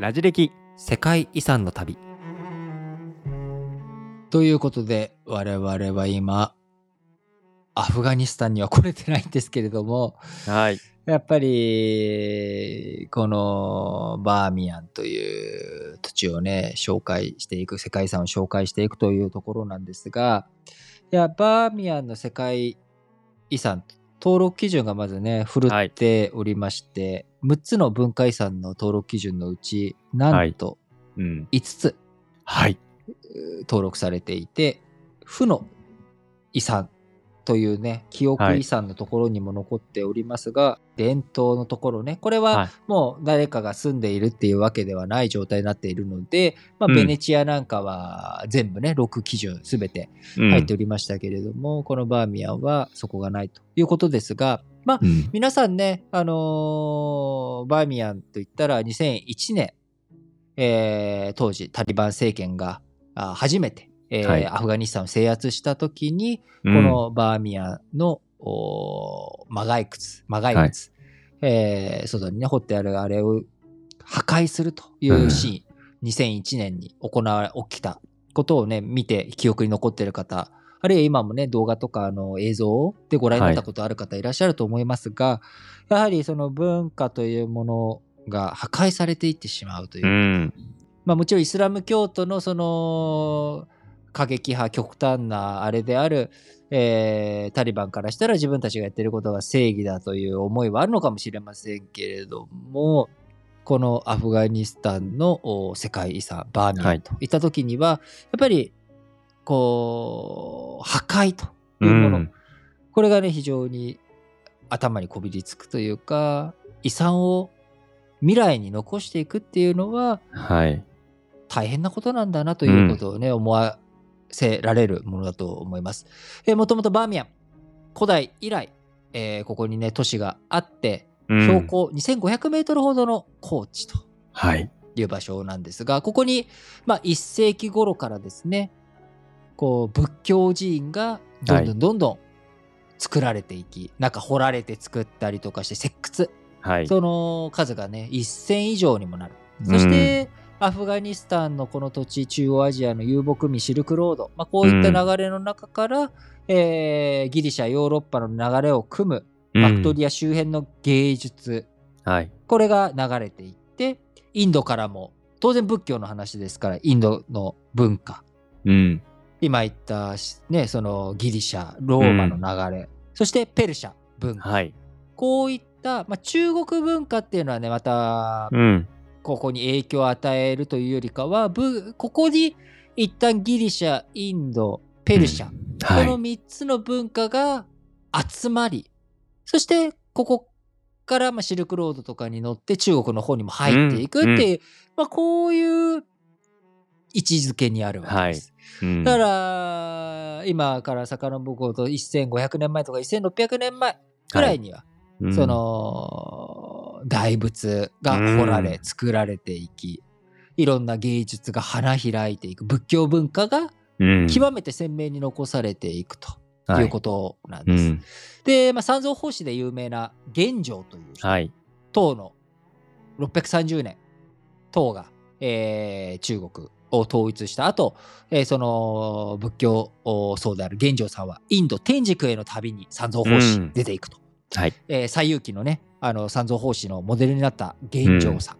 ラジ歴世界遺産の旅。ということで、我々は今、アフガニスタンには来れてないんですけれども、はい。やっぱり、このバーミヤンという土地をね、紹介していく、世界遺産を紹介していくというところなんですが、いや、バーミヤンの世界遺産、登録基準がまずね、振るっておりまして、6つの文化遺産の登録基準のうち、なんとうん。5つはい。登録されていて、負の遺産というね、記憶遺産のところにも残っておりますが、伝統のところね、これはい。はもう誰かが住んでいるっていうわけではない状態になっているので、まあ、うん。ベネチアなんかは全部ね、6基準すべて入っておりましたけれども、このバーミヤンはそこがないということですが、まあ、うん。皆さんね、あのーバーミヤンといったら2001年、えー当時タリバン政権があ初めて、えーはい。アフガニスタンを制圧した時に、うん。このバーミヤンの、おーマガイ窟、マガイ窟、えー外にね、掘ってあるあれを破壊するというシーン、2001年に行われ、起きたことをね、見て記憶に残っている方、あるいは今もね、動画とかあの映像でご覧になったことある方いらっしゃると思いますが、やはりその文化というものが破壊されていってしまうという。うん。まあもちろんイスラム教徒のその過激派、極端なあれである、えータリバンからしたら自分たちがやってることが正義だという思いはあるのかもしれませんけれども、このアフガニスタンのお世界遺産、バーミヤンとい。った時には、やっぱり、こう、破壊というもの、うん。これがね、非常に頭にこびりつくというか、遺産を未来に残していくっていうのは、はい。大変なことなんだなということをね、思わせられるものだと思います。えーもともとバーミヤン、古代以来、えーここにね、都市があって、うん。標高2500メートルほどの高地とはい。いう場所なんですが、ここに、まあ、1世紀頃からですね、こう、仏教寺院がどんどんどんどん作られていき、中掘られて作ったりとかして、石窟、はい。その数がね、1000以上にもなる。そして、アフガニスタンのこの土地、中央アジアの遊牧民シルクロード、まあ、こういった流れの中から、えーギリシャ、ヨーロッパの流れを組む、バクトリア周辺の芸術、アはい。これが流れていって、インドからも、当然仏教の話ですから、インドの文化、うん。今言った、ね、そのギリシャ、ローマの流れ、そしてペルシャ文化、はい。こういった、まあ、中国文化っていうのはね、また、うんここに影響を与えるというよりかは、ぶここに一旦ギリシャ、インド、ペルシャ、はいこの3つの文化が集まり、そしてここからまあシルクロードとかに乗って中国の方にも入っていくっていう、まあ、こういう位置づけにあるわけです。うん。だから、今から遡ると1500年前とか1600年前ぐらいには、うん。その大仏が掘られ、うん。作られていきいろんな芸術が花開いていく仏教文化がうん。極めて鮮明に残されていくとはい。いうことなんうです。ん。で、まあ、三蔵法師で有名な玄奘という人、はい。唐の630年唐が、えー中国を統一した後、えーその仏教僧である玄奘さんはインド天竺への旅に三蔵法師うん。出ていくと。はい。えー西遊記のね、あの、三蔵法師のモデルになった玄奘さん。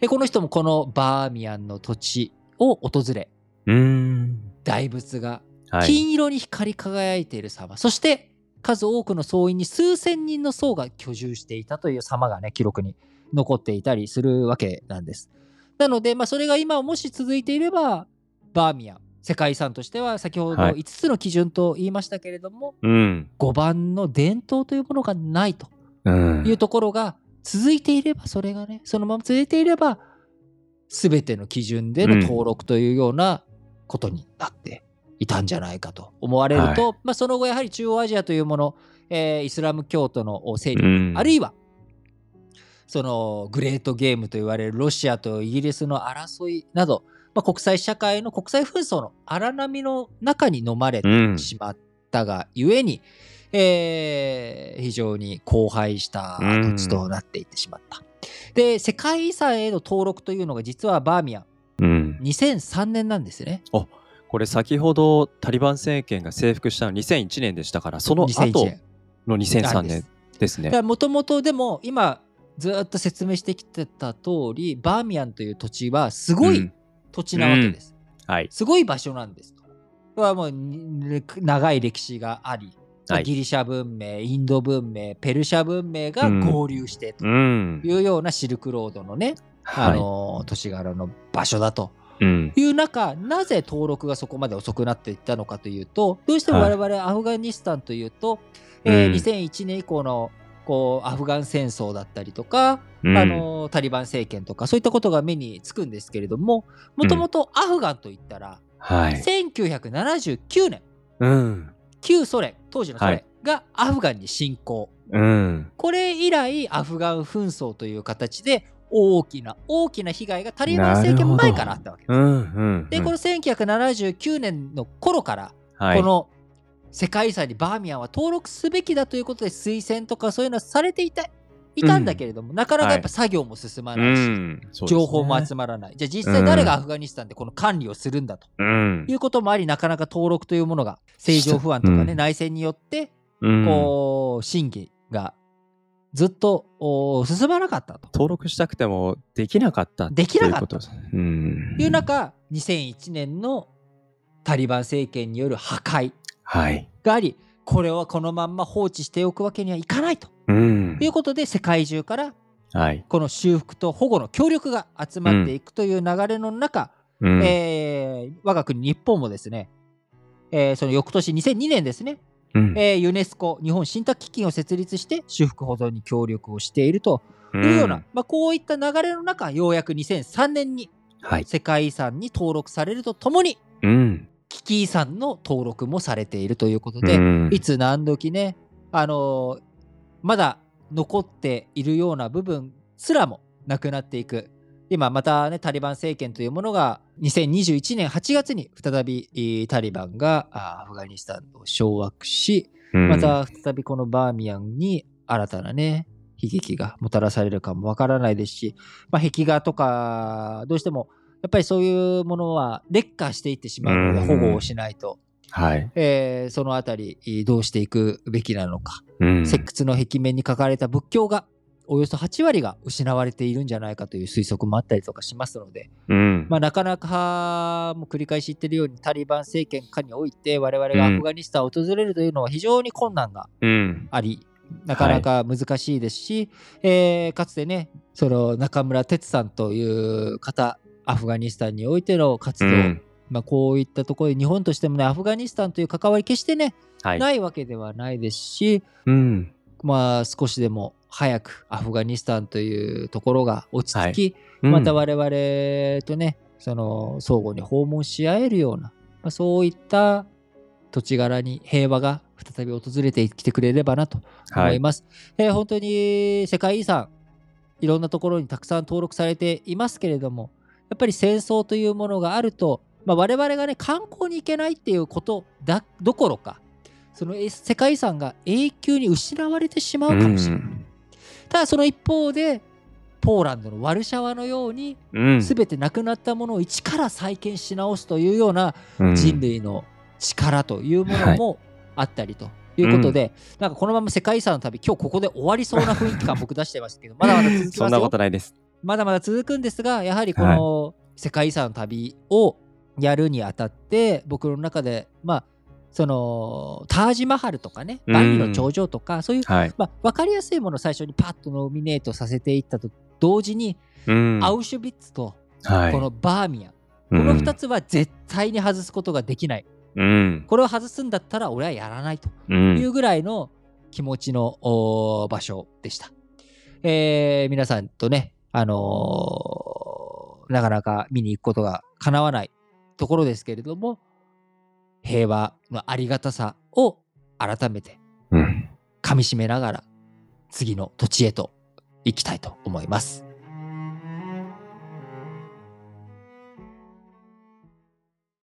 でこの人もこのバーミヤンの土地を訪れ、うん。大仏がはい。金色に光り輝いている様、そして数多くの僧員に数千人の僧が居住していたという様がね、記録に残っていたりするわけなんです。なので、まあ、それが今もし続いていれば、バーミヤン、世界遺産としては先ほどはい。5つの基準と言いましたけれども、うん。5番の伝統というものがないと。うんいうところが続いていれば、それがね、そのまま続いていれば、すべての基準での登録というようなことになっていたんじゃないかと思われると、まあ、その後やはり中央アジアというもの、えーイスラム教徒の勢力、うん。あるいはそのグレートゲームと言われるロシアとイギリスの争いなど、まあ、国際社会の国際紛争の荒波の中に飲まれてうん。しまったがゆえに、えー非常に荒廃した土地となっていってしまった。で、世界遺産への登録というのが実はバーミヤン、うん。2003年なんですね。これ先ほどタリバン政権が征服したの2001年でしたから、その2001後年。の2003なんです年ですね。もともとでも今ずっと説明してきてた通りバーミヤンという土地はすごいうん土地なわけです。はい。すごい場所なんですはもうに長い歴史があり、はいギリシャ文明、インド文明、ペルシャ文明が合流してとうん。いうようなシルクロードのね、あはい。の土地柄の場所だとうん。いう中、なぜ登録がそこまで遅くなっていったのかというと、どうしても我々アフガニスタンというと、えーうん2001年以降のこうアフガン戦争だったりとか、うんあのタリバン政権とかそういったことが目につくんですけれどももともとアフガンといったら、はい。1979年うん。旧ソ連当時のソ連はいがアフガンに侵攻、うん。これ以来アフガン紛争という形で大きな大きな被害がタリバン政権前からあったわけです。うん。うん。でこの1979年の頃から、はい、この世界遺産にバーミヤンは登録すべきだということで推薦とかそういうのはされていたいたんだけれども、なかなかやっぱ作業も進まうないし、情報も集まらない。じゃあ実際誰がアフガニスタンでこの管理をするんだと。うん。いうこともあり、なかなか登録というものが政情不安とかね、うん。内戦によって、うん。こう、審議がずっとお進まなかったと。登録したくてもできなかったできなかった。という中、2001年のタリバン政権による破壊はい。があり、これはこのまんま放置しておくわけにはいかないと。うんいうことで、世界中からはい。この修復と保護の協力が集まっていくという流れの中、うんえー我が国日本もですね、えーその翌年2002年ですね、うんえーユネスコ日本信託基金を設立して修復保存に協力をしているというような、んまあ、こういった流れの中ようやく2003年にはい。世界遺産に登録されるとともにうん。危機遺産の登録もされているということで、うんいつ何時ね、あのーまだ残っているような部分すらもなくなっていく。今またね、タリバン政権というものが2021年8月に再びえータリバンがあアフガニスタンを掌握し、うんまた再びこのバーミヤンに新たなね、悲劇がもたらされるかもわからないですし、まあ、壁画とか、どうしてもやっぱりそういうものは劣化していってしまうのでうん保護をしないと。はい。えーそのあたりえーどうしていくべきなのか、うん。石窟の壁面に書かれた仏教がおよそ8割が失われているんじゃないかという推測もあったりとかしますので、うん。まあ、なかなかもう繰り返し言ってるようにタリバン政権下において我々がアフガニスタンを訪れるというのは非常に困難がうん。あり、なかなか難しいですし、えーかつてねその中村哲さんという方アフガニスタンにおいての活動、うんまあ、こういったところで日本としてもねアフガニスタンという関わり決してね、はい。ないわけではないですしうん。まあ少しでも早くアフガニスタンというところが落ち着き、うんまた我々とねその相互に訪問し合えるような、まあ、そういった土地柄に平和が再び訪れてきてくれればなと思います。えー本当に世界遺産いろんなところにたくさん登録されていますけれどもやっぱり戦争というものがあると、まあ、我々がね観光に行けないっていうことだどころかそのえ世界遺産が永久に失われてしまうかもしれない。うん。ただその一方でポーランドのワルシャワのようにうん。全てなくなったものを一から再建し直すというようなうん。人類の力というものもあったりということで、なんかこのまま世界遺産の旅今日ここで終わりそうな雰囲気感僕出してますけどまだまだ続きそんなこますよとないです。まだまだ続くんですがやはりこの世界遺産の旅をやるにあたって僕の中でまあそのタージマハルとかねうん万里の長城とかそういうはい。まあ、分かりやすいものを最初にパッとノミネートさせていったと同時に、うんアウシュビッツとはいこのバーミヤン、この2つは絶対に外すことができない。うん。ここれを外すんだったら俺はやらないとう。いうんぐらいの気持ちの場所でした。えー皆さんとね、あのーなかなか見に行くことが叶わないところですけれども、平和のありがたさを改めてうん。噛み締めながら次の土地へと行きたいと思います。